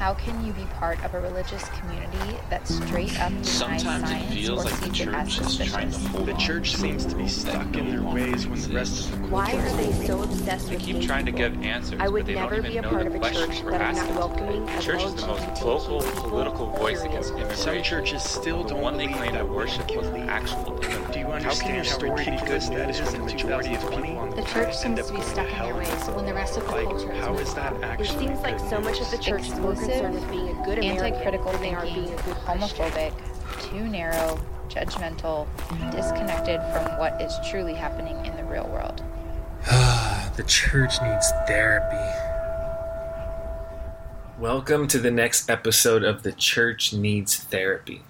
How can you be part of a religious community that straight up denies Sometimes it feels or like the sees it as church is trying to hold The church seems to be stuck in their ways when the rest exists. of the Why are they so obsessed They with keep trying to people? give answers, I would but they never don't even be even a know part the of a questions church we're that is asking. not welcoming The church is the most LGBT vocal political voice against immigration. Some churches still the don't one they believe claim that to worship can was an lead. actual demon. Do you How can understand your how story be ridiculous good that news is when when the the majority majority of of people on The church seems to be stuck in their ways when the rest of the Like, culture is how is moving that on. It seems like so much of the church is more being a good Anti-critical than they are thinking, being a good homophobic, too narrow, judgmental, disconnected from what is truly happening in the real world. the church needs therapy. Welcome to the next episode of The Church Needs Therapy.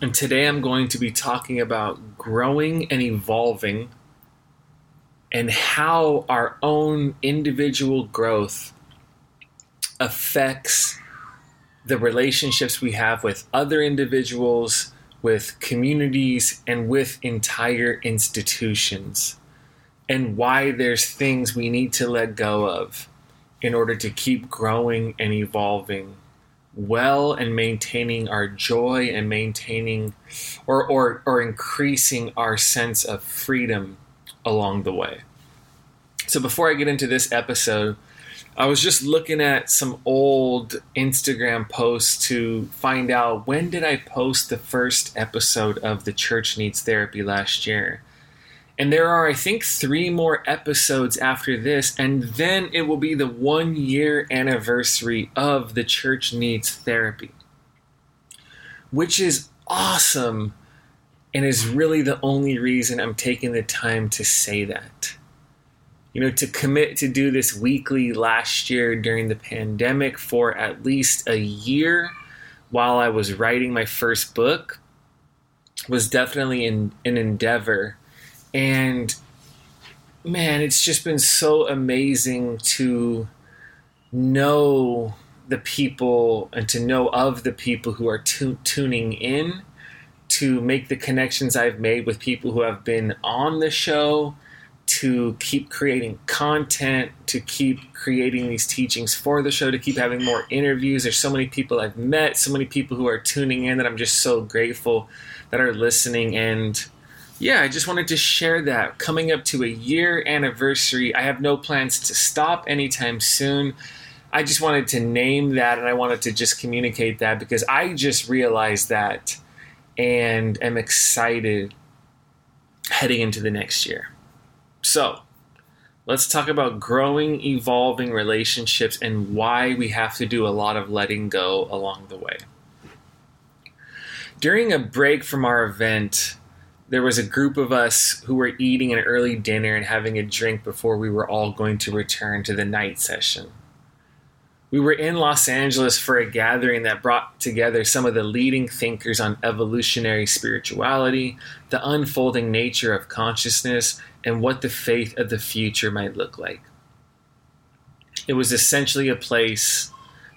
And today I'm going to be talking about growing and evolving and how our own individual growth affects the relationships we have with other individuals, with communities, and with entire institutions and why there's things we need to let go of in order to keep growing and evolving well and maintaining our joy and maintaining or, or, or increasing our sense of freedom along the way. So, before I get into this episode, I was just looking at some old Instagram posts to find out when did I post the first episode of The Church Needs Therapy last year. And there are, I think, three more episodes after this, and then it will be the one year anniversary of The Church Needs Therapy, which is awesome and is really the only reason I'm taking the time to say that. You know, to commit to do this weekly last year during the pandemic for at least a year while I was writing my first book was definitely an, an endeavor. And man, it's just been so amazing to know the people and to know of the people who are tu- tuning in, to make the connections I've made with people who have been on the show, to keep creating content, to keep creating these teachings for the show, to keep having more interviews. There's so many people I've met, so many people who are tuning in that I'm just so grateful that are listening and yeah, I just wanted to share that. Coming up to a year anniversary, I have no plans to stop anytime soon. I just wanted to name that and I wanted to just communicate that because I just realized that and am excited heading into the next year. So, let's talk about growing, evolving relationships and why we have to do a lot of letting go along the way. During a break from our event, there was a group of us who were eating an early dinner and having a drink before we were all going to return to the night session. We were in Los Angeles for a gathering that brought together some of the leading thinkers on evolutionary spirituality, the unfolding nature of consciousness, and what the faith of the future might look like. It was essentially a place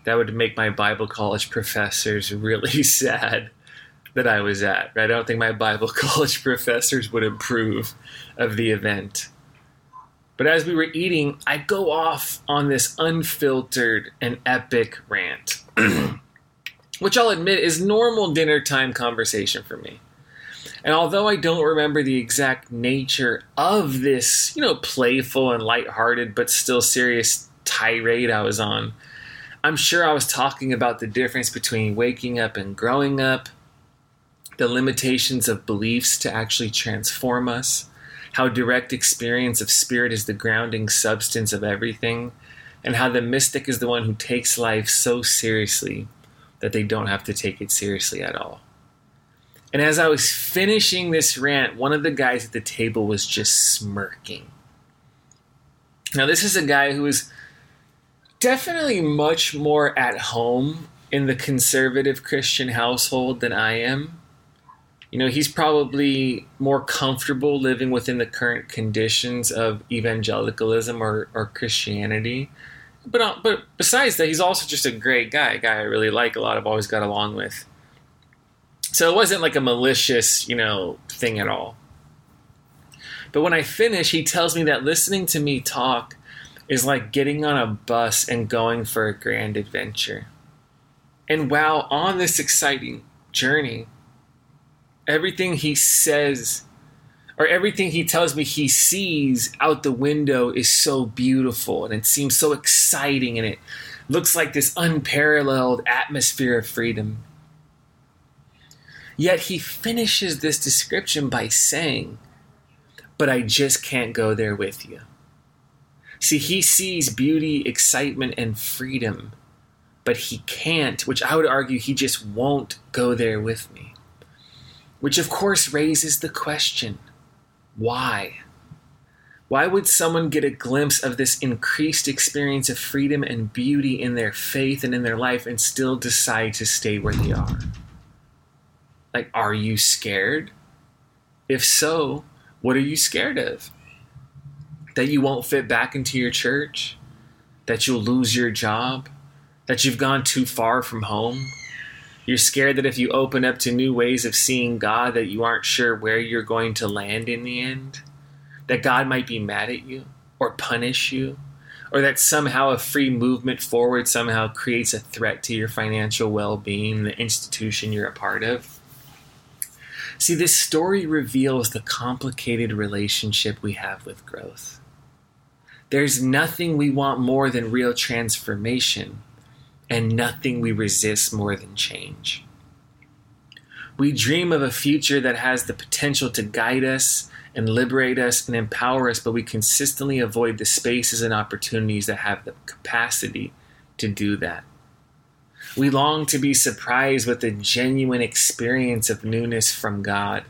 that would make my Bible college professors really sad that I was at. I don't think my Bible college professors would approve of the event. But as we were eating, I go off on this unfiltered and epic rant, which I'll admit is normal dinner time conversation for me. And although I don't remember the exact nature of this, you know, playful and lighthearted but still serious tirade I was on, I'm sure I was talking about the difference between waking up and growing up, the limitations of beliefs to actually transform us, how direct experience of spirit is the grounding substance of everything, and how the mystic is the one who takes life so seriously that they don't have to take it seriously at all. And as I was finishing this rant, one of the guys at the table was just smirking. Now, this is a guy who is definitely much more at home in the conservative Christian household than I am. You know, he's probably more comfortable living within the current conditions of evangelicalism or, or Christianity. But, uh, but besides that, he's also just a great guy, a guy I really like a lot, I've always got along with. So it wasn't like a malicious, you know, thing at all. But when I finish, he tells me that listening to me talk is like getting on a bus and going for a grand adventure. And while on this exciting journey, everything he says or everything he tells me he sees out the window is so beautiful and it seems so exciting and it looks like this unparalleled atmosphere of freedom. Yet he finishes this description by saying, But I just can't go there with you. See, he sees beauty, excitement, and freedom, but he can't, which I would argue he just won't go there with me. Which, of course, raises the question why? Why would someone get a glimpse of this increased experience of freedom and beauty in their faith and in their life and still decide to stay where they are? Like, are you scared? If so, what are you scared of? That you won't fit back into your church? That you'll lose your job? That you've gone too far from home? You're scared that if you open up to new ways of seeing God that you aren't sure where you're going to land in the end? That God might be mad at you or punish you? Or that somehow a free movement forward somehow creates a threat to your financial well being, the institution you're a part of? See, this story reveals the complicated relationship we have with growth. There's nothing we want more than real transformation, and nothing we resist more than change. We dream of a future that has the potential to guide us and liberate us and empower us, but we consistently avoid the spaces and opportunities that have the capacity to do that. We long to be surprised with the genuine experience of newness from God.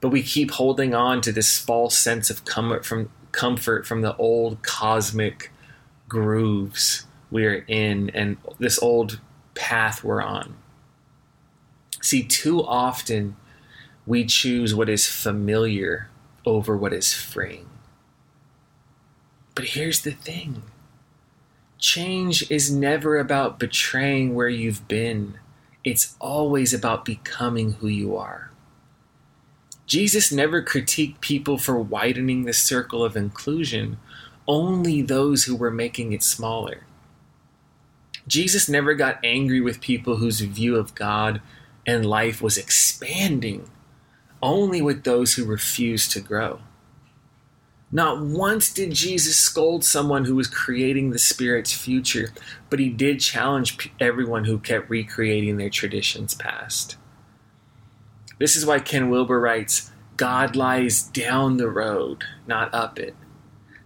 But we keep holding on to this false sense of comfort from comfort from the old cosmic grooves we're in and this old path we're on. See, too often we choose what is familiar over what is freeing. But here's the thing Change is never about betraying where you've been, it's always about becoming who you are. Jesus never critiqued people for widening the circle of inclusion, only those who were making it smaller. Jesus never got angry with people whose view of God and life was expanding, only with those who refused to grow. Not once did Jesus scold someone who was creating the Spirit's future, but he did challenge everyone who kept recreating their traditions past. This is why Ken Wilber writes God lies down the road, not up it.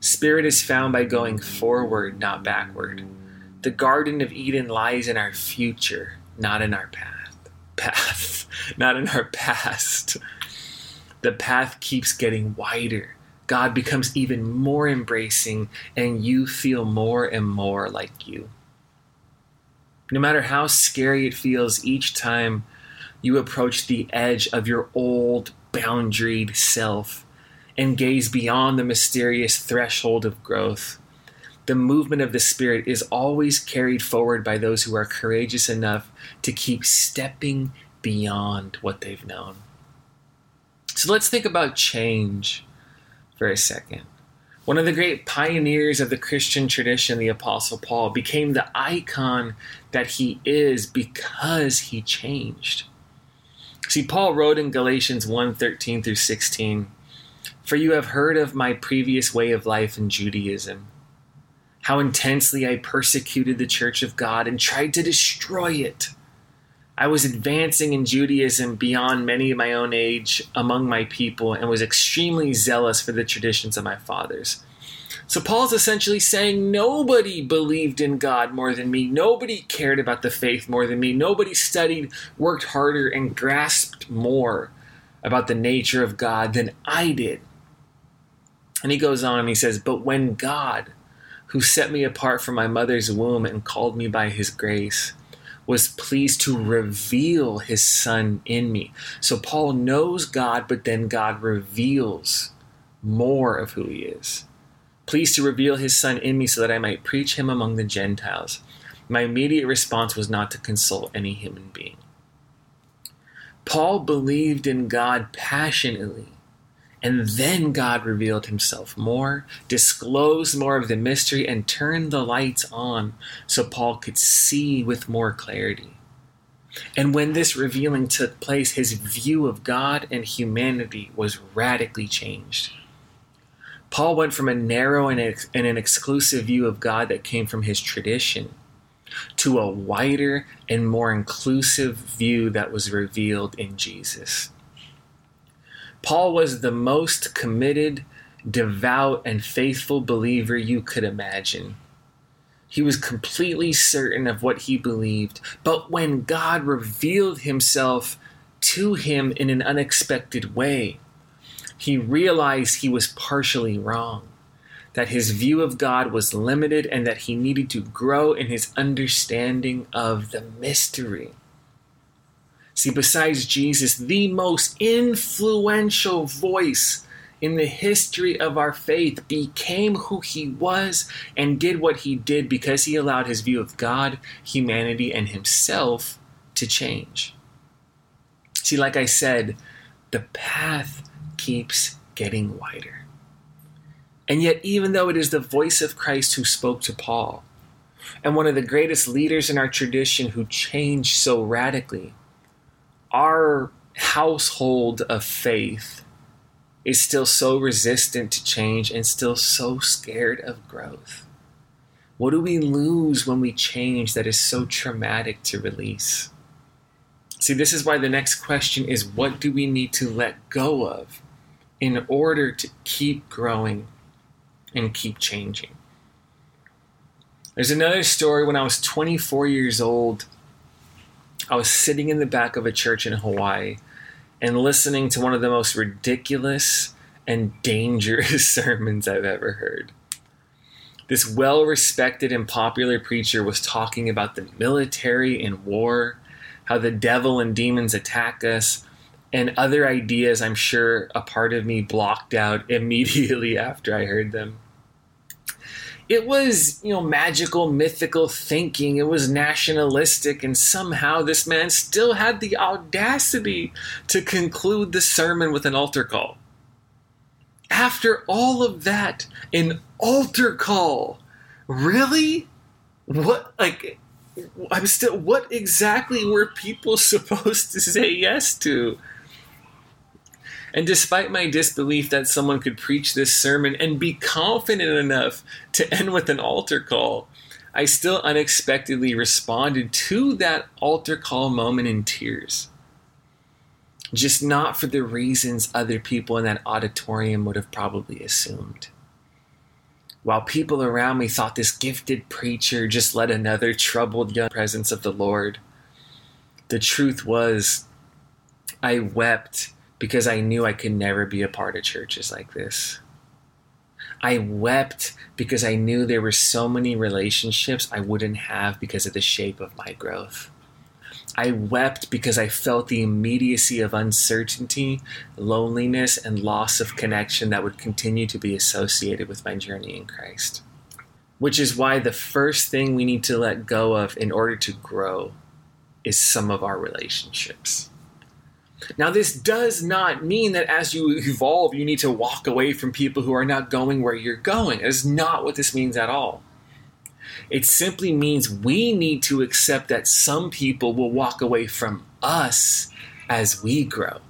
Spirit is found by going forward, not backward. The Garden of Eden lies in our future, not in our path. Path, not in our past. The path keeps getting wider God becomes even more embracing and you feel more and more like you. No matter how scary it feels each time you approach the edge of your old, boundaried self and gaze beyond the mysterious threshold of growth, the movement of the Spirit is always carried forward by those who are courageous enough to keep stepping beyond what they've known. So let's think about change for a second. One of the great pioneers of the Christian tradition, the Apostle Paul, became the icon that he is because he changed. See, Paul wrote in Galatians 1 13 through 16, For you have heard of my previous way of life in Judaism, how intensely I persecuted the church of God and tried to destroy it. I was advancing in Judaism beyond many of my own age among my people and was extremely zealous for the traditions of my fathers. So Paul's essentially saying nobody believed in God more than me. Nobody cared about the faith more than me. Nobody studied, worked harder, and grasped more about the nature of God than I did. And he goes on and he says, But when God, who set me apart from my mother's womb and called me by his grace, was pleased to reveal his son in me. So Paul knows God, but then God reveals more of who he is. Pleased to reveal his son in me so that I might preach him among the Gentiles. My immediate response was not to consult any human being. Paul believed in God passionately And then God revealed himself more, disclosed more of the mystery, and turned the lights on so Paul could see with more clarity. And when this revealing took place, his view of God and humanity was radically changed. Paul went from a narrow and, ex- and an exclusive view of God that came from his tradition to a wider and more inclusive view that was revealed in Jesus. Paul was the most committed, devout, and faithful believer you could imagine. He was completely certain of what he believed, but when God revealed himself to him in an unexpected way, he realized he was partially wrong, that his view of God was limited, and that he needed to grow in his understanding of the mystery. See, besides Jesus, the most influential voice in the history of our faith became who he was and did what he did because he allowed his view of God, humanity, and himself to change. See, like I said, the path keeps getting wider. And yet, even though it is the voice of Christ who spoke to Paul, and one of the greatest leaders in our tradition who changed so radically, our household of faith is still so resistant to change and still so scared of growth. What do we lose when we change that is so traumatic to release? See, this is why the next question is what do we need to let go of in order to keep growing and keep changing? There's another story when I was 24 years old. I was sitting in the back of a church in Hawaii and listening to one of the most ridiculous and dangerous sermons I've ever heard. This well respected and popular preacher was talking about the military and war, how the devil and demons attack us, and other ideas I'm sure a part of me blocked out immediately after I heard them. It was, you know, magical, mythical thinking. It was nationalistic, and somehow this man still had the audacity to conclude the sermon with an altar call. After all of that, an altar call? Really? What, like, I'm still, what exactly were people supposed to say yes to? And despite my disbelief that someone could preach this sermon and be confident enough to end with an altar call, I still unexpectedly responded to that altar call moment in tears. Just not for the reasons other people in that auditorium would have probably assumed. While people around me thought this gifted preacher just led another troubled young presence of the Lord, the truth was, I wept because I knew I could never be a part of churches like this. I wept because I knew there were so many relationships I wouldn't have because of the shape of my growth. I wept because I felt the immediacy of uncertainty, loneliness, and loss of connection that would continue to be associated with my journey in Christ. Which is why the first thing we need to let go of in order to grow is some of our relationships. Now, this does not mean that as you evolve, you need to walk away from people who are not going where you're going. Is not what this means at all. It simply means we need to accept that some people will walk away from us as we grow.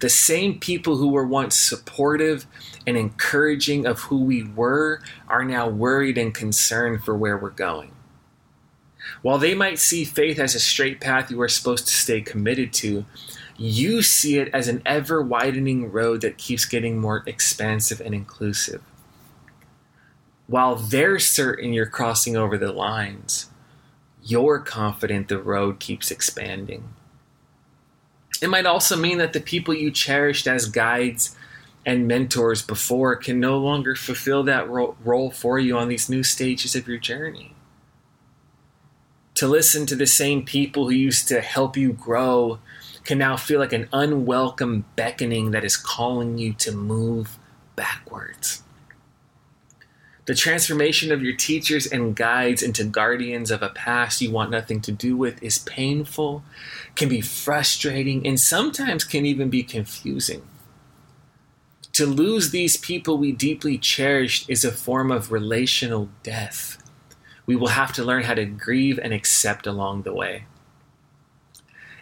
The same people who were once supportive and encouraging of who we were are now worried and concerned for where we're going. While they might see faith as a straight path you are supposed to stay committed to, you see it as an ever widening road that keeps getting more expansive and inclusive. While they're certain you're crossing over the lines, you're confident the road keeps expanding. It might also mean that the people you cherished as guides and mentors before can no longer fulfill that ro- role for you on these new stages of your journey to listen to the same people who used to help you grow can now feel like an unwelcome beckoning that is calling you to move backwards. The transformation of your teachers and guides into guardians of a past you want nothing to do with is painful, can be frustrating, and sometimes can even be confusing. To lose these people we deeply cherished is a form of relational death. We will have to learn how to grieve and accept along the way.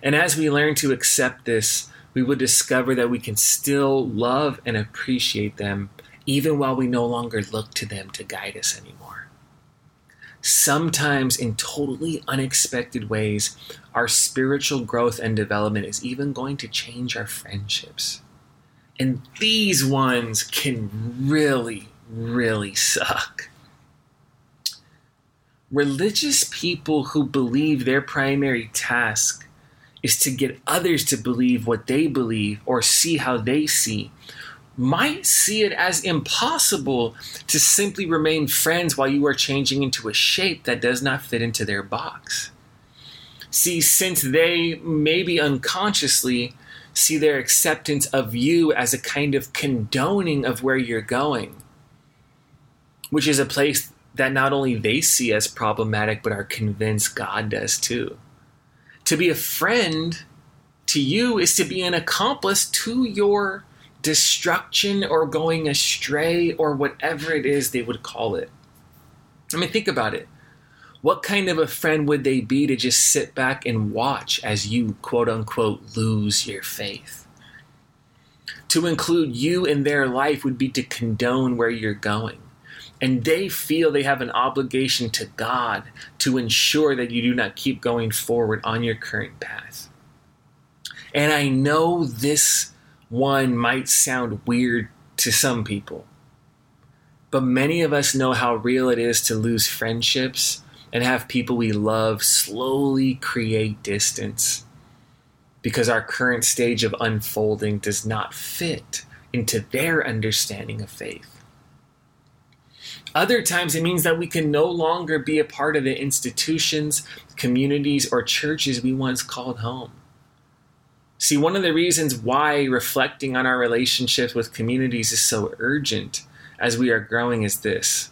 And as we learn to accept this, we will discover that we can still love and appreciate them even while we no longer look to them to guide us anymore. Sometimes, in totally unexpected ways, our spiritual growth and development is even going to change our friendships. And these ones can really, really suck. Religious people who believe their primary task is to get others to believe what they believe or see how they see might see it as impossible to simply remain friends while you are changing into a shape that does not fit into their box. See, since they maybe unconsciously see their acceptance of you as a kind of condoning of where you're going, which is a place that not only they see as problematic, but are convinced God does too. To be a friend to you is to be an accomplice to your destruction or going astray or whatever it is they would call it. I mean, think about it. What kind of a friend would they be to just sit back and watch as you, quote unquote, lose your faith? To include you in their life would be to condone where you're going. And they feel they have an obligation to God to ensure that you do not keep going forward on your current path. And I know this one might sound weird to some people, but many of us know how real it is to lose friendships and have people we love slowly create distance because our current stage of unfolding does not fit into their understanding of faith. Other times it means that we can no longer be a part of the institutions, communities, or churches we once called home. See, one of the reasons why reflecting on our relationships with communities is so urgent as we are growing is this.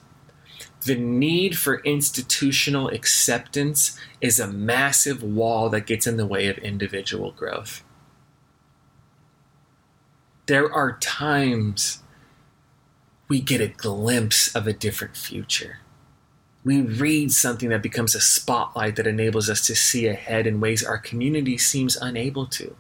The need for institutional acceptance is a massive wall that gets in the way of individual growth. There are times we get a glimpse of a different future. We read something that becomes a spotlight that enables us to see ahead in ways our community seems unable to.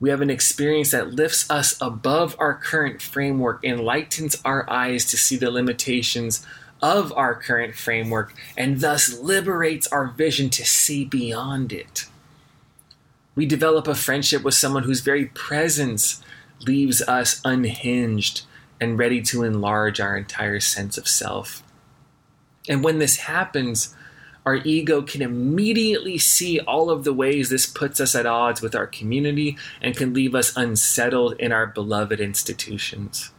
We have an experience that lifts us above our current framework, enlightens our eyes to see the limitations of our current framework, and thus liberates our vision to see beyond it. We develop a friendship with someone whose very presence leaves us unhinged and ready to enlarge our entire sense of self. And when this happens, our ego can immediately see all of the ways this puts us at odds with our community and can leave us unsettled in our beloved institutions.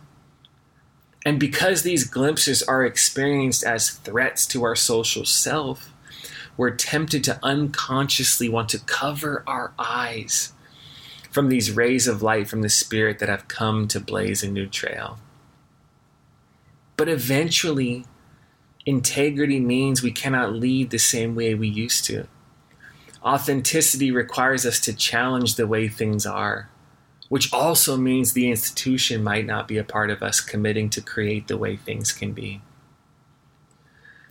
And because these glimpses are experienced as threats to our social self, we're tempted to unconsciously want to cover our eyes from these rays of light from the Spirit that have come to blaze a new trail. But eventually, integrity means we cannot lead the same way we used to. Authenticity requires us to challenge the way things are, which also means the institution might not be a part of us committing to create the way things can be.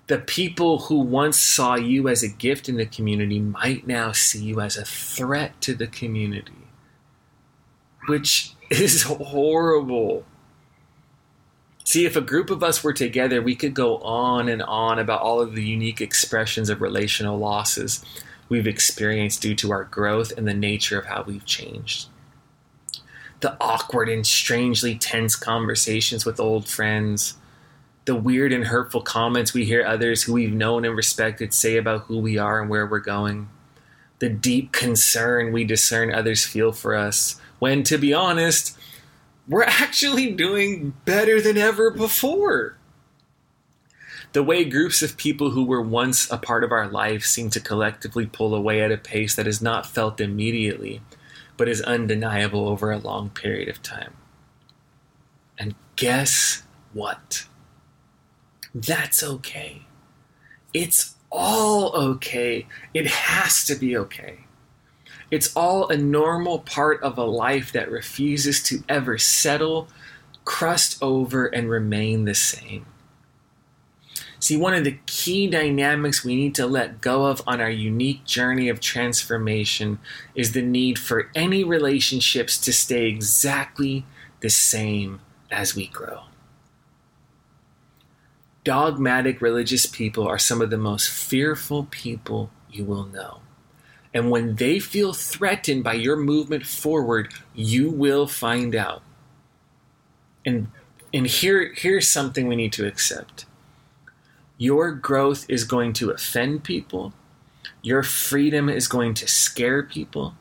The people who once saw you as a gift in the community might now see you as a threat to the community, which is horrible. See, if a group of us were together, we could go on and on about all of the unique expressions of relational losses we've experienced due to our growth and the nature of how we've changed. The awkward and strangely tense conversations with old friends, the weird and hurtful comments we hear others who we've known and respected say about who we are and where we're going, the deep concern we discern others feel for us, when, to be honest, we're actually doing better than ever before. The way groups of people who were once a part of our life seem to collectively pull away at a pace that is not felt immediately, but is undeniable over a long period of time. And guess what? That's okay. It's all okay. It has to be okay. It's all a normal part of a life that refuses to ever settle, crust over and remain the same. See, one of the key dynamics we need to let go of on our unique journey of transformation is the need for any relationships to stay exactly the same as we grow. Dogmatic religious people are some of the most fearful people you will know. And when they feel threatened by your movement forward, you will find out. And and here here's something we need to accept. Your growth is going to offend people. Your freedom is going to scare people.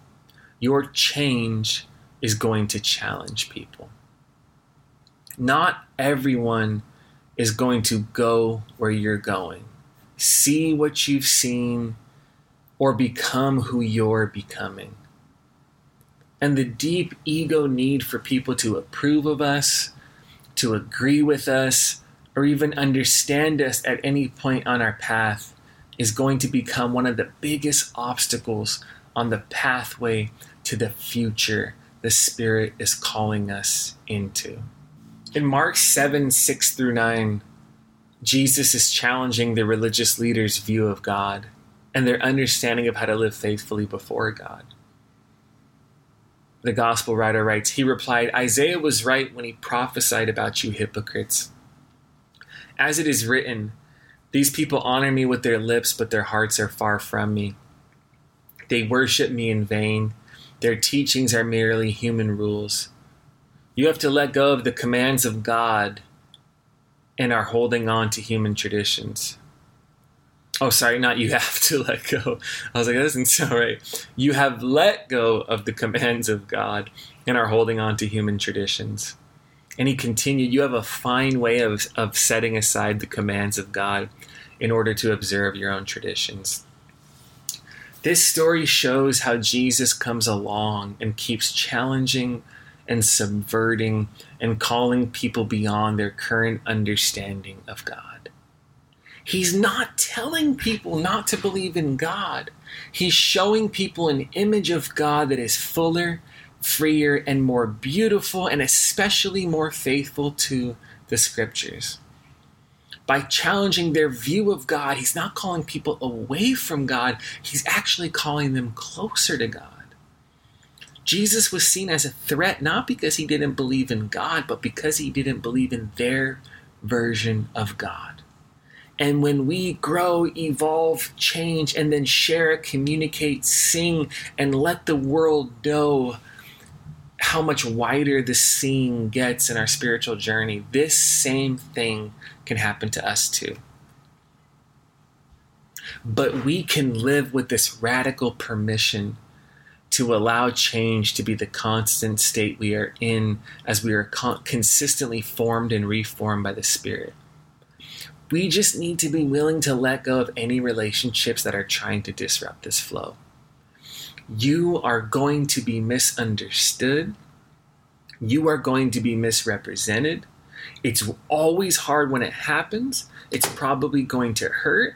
Your change is going to challenge people. Not everyone is going to go where you're going, see what you've seen, or become who you're becoming. And the deep ego need for people to approve of us, to agree with us, or even understand us at any point on our path is going to become one of the biggest obstacles on the pathway to the future the Spirit is calling us into. In Mark 7 6 through 9, Jesus is challenging the religious leaders' view of God and their understanding of how to live faithfully before God. The gospel writer writes, He replied, Isaiah was right when he prophesied about you hypocrites. As it is written, These people honor me with their lips, but their hearts are far from me. They worship me in vain. Their teachings are merely human rules. You have to let go of the commands of God and are holding on to human traditions. Oh, sorry, not you have to let go. I was like, that doesn't sound right. You have let go of the commands of God and are holding on to human traditions. And he continued, You have a fine way of, of setting aside the commands of God in order to observe your own traditions. This story shows how Jesus comes along and keeps challenging and subverting and calling people beyond their current understanding of God. He's not telling people not to believe in God. He's showing people an image of God that is fuller freer, and more beautiful, and especially more faithful to the scriptures. By challenging their view of God, he's not calling people away from God, he's actually calling them closer to God. Jesus was seen as a threat not because he didn't believe in God, but because he didn't believe in their version of God. And when we grow, evolve, change, and then share, communicate, sing, and let the world know how much wider the seeing gets in our spiritual journey, this same thing can happen to us too. But we can live with this radical permission to allow change to be the constant state we are in as we are con- consistently formed and reformed by the Spirit. We just need to be willing to let go of any relationships that are trying to disrupt this flow you are going to be misunderstood. You are going to be misrepresented. It's always hard when it happens. It's probably going to hurt.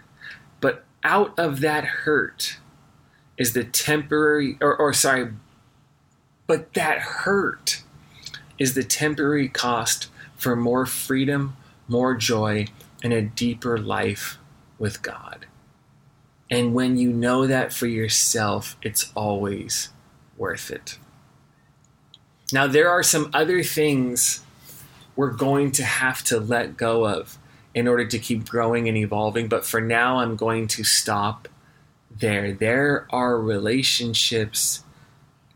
But out of that hurt is the temporary, or, or sorry, but that hurt is the temporary cost for more freedom, more joy, and a deeper life with God. And when you know that for yourself, it's always worth it. Now, there are some other things we're going to have to let go of in order to keep growing and evolving, but for now, I'm going to stop there. There are relationships,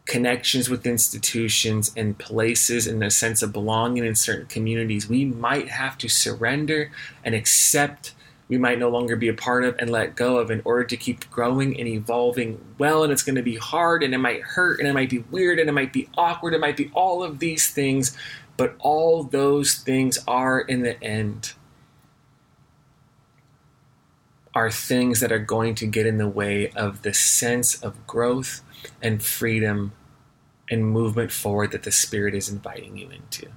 connections with institutions, and places and a sense of belonging in certain communities we might have to surrender and accept we might no longer be a part of and let go of in order to keep growing and evolving well. And it's going to be hard and it might hurt and it might be weird and it might be awkward. It might be all of these things. But all those things are, in the end, are things that are going to get in the way of the sense of growth and freedom and movement forward that the Spirit is inviting you into.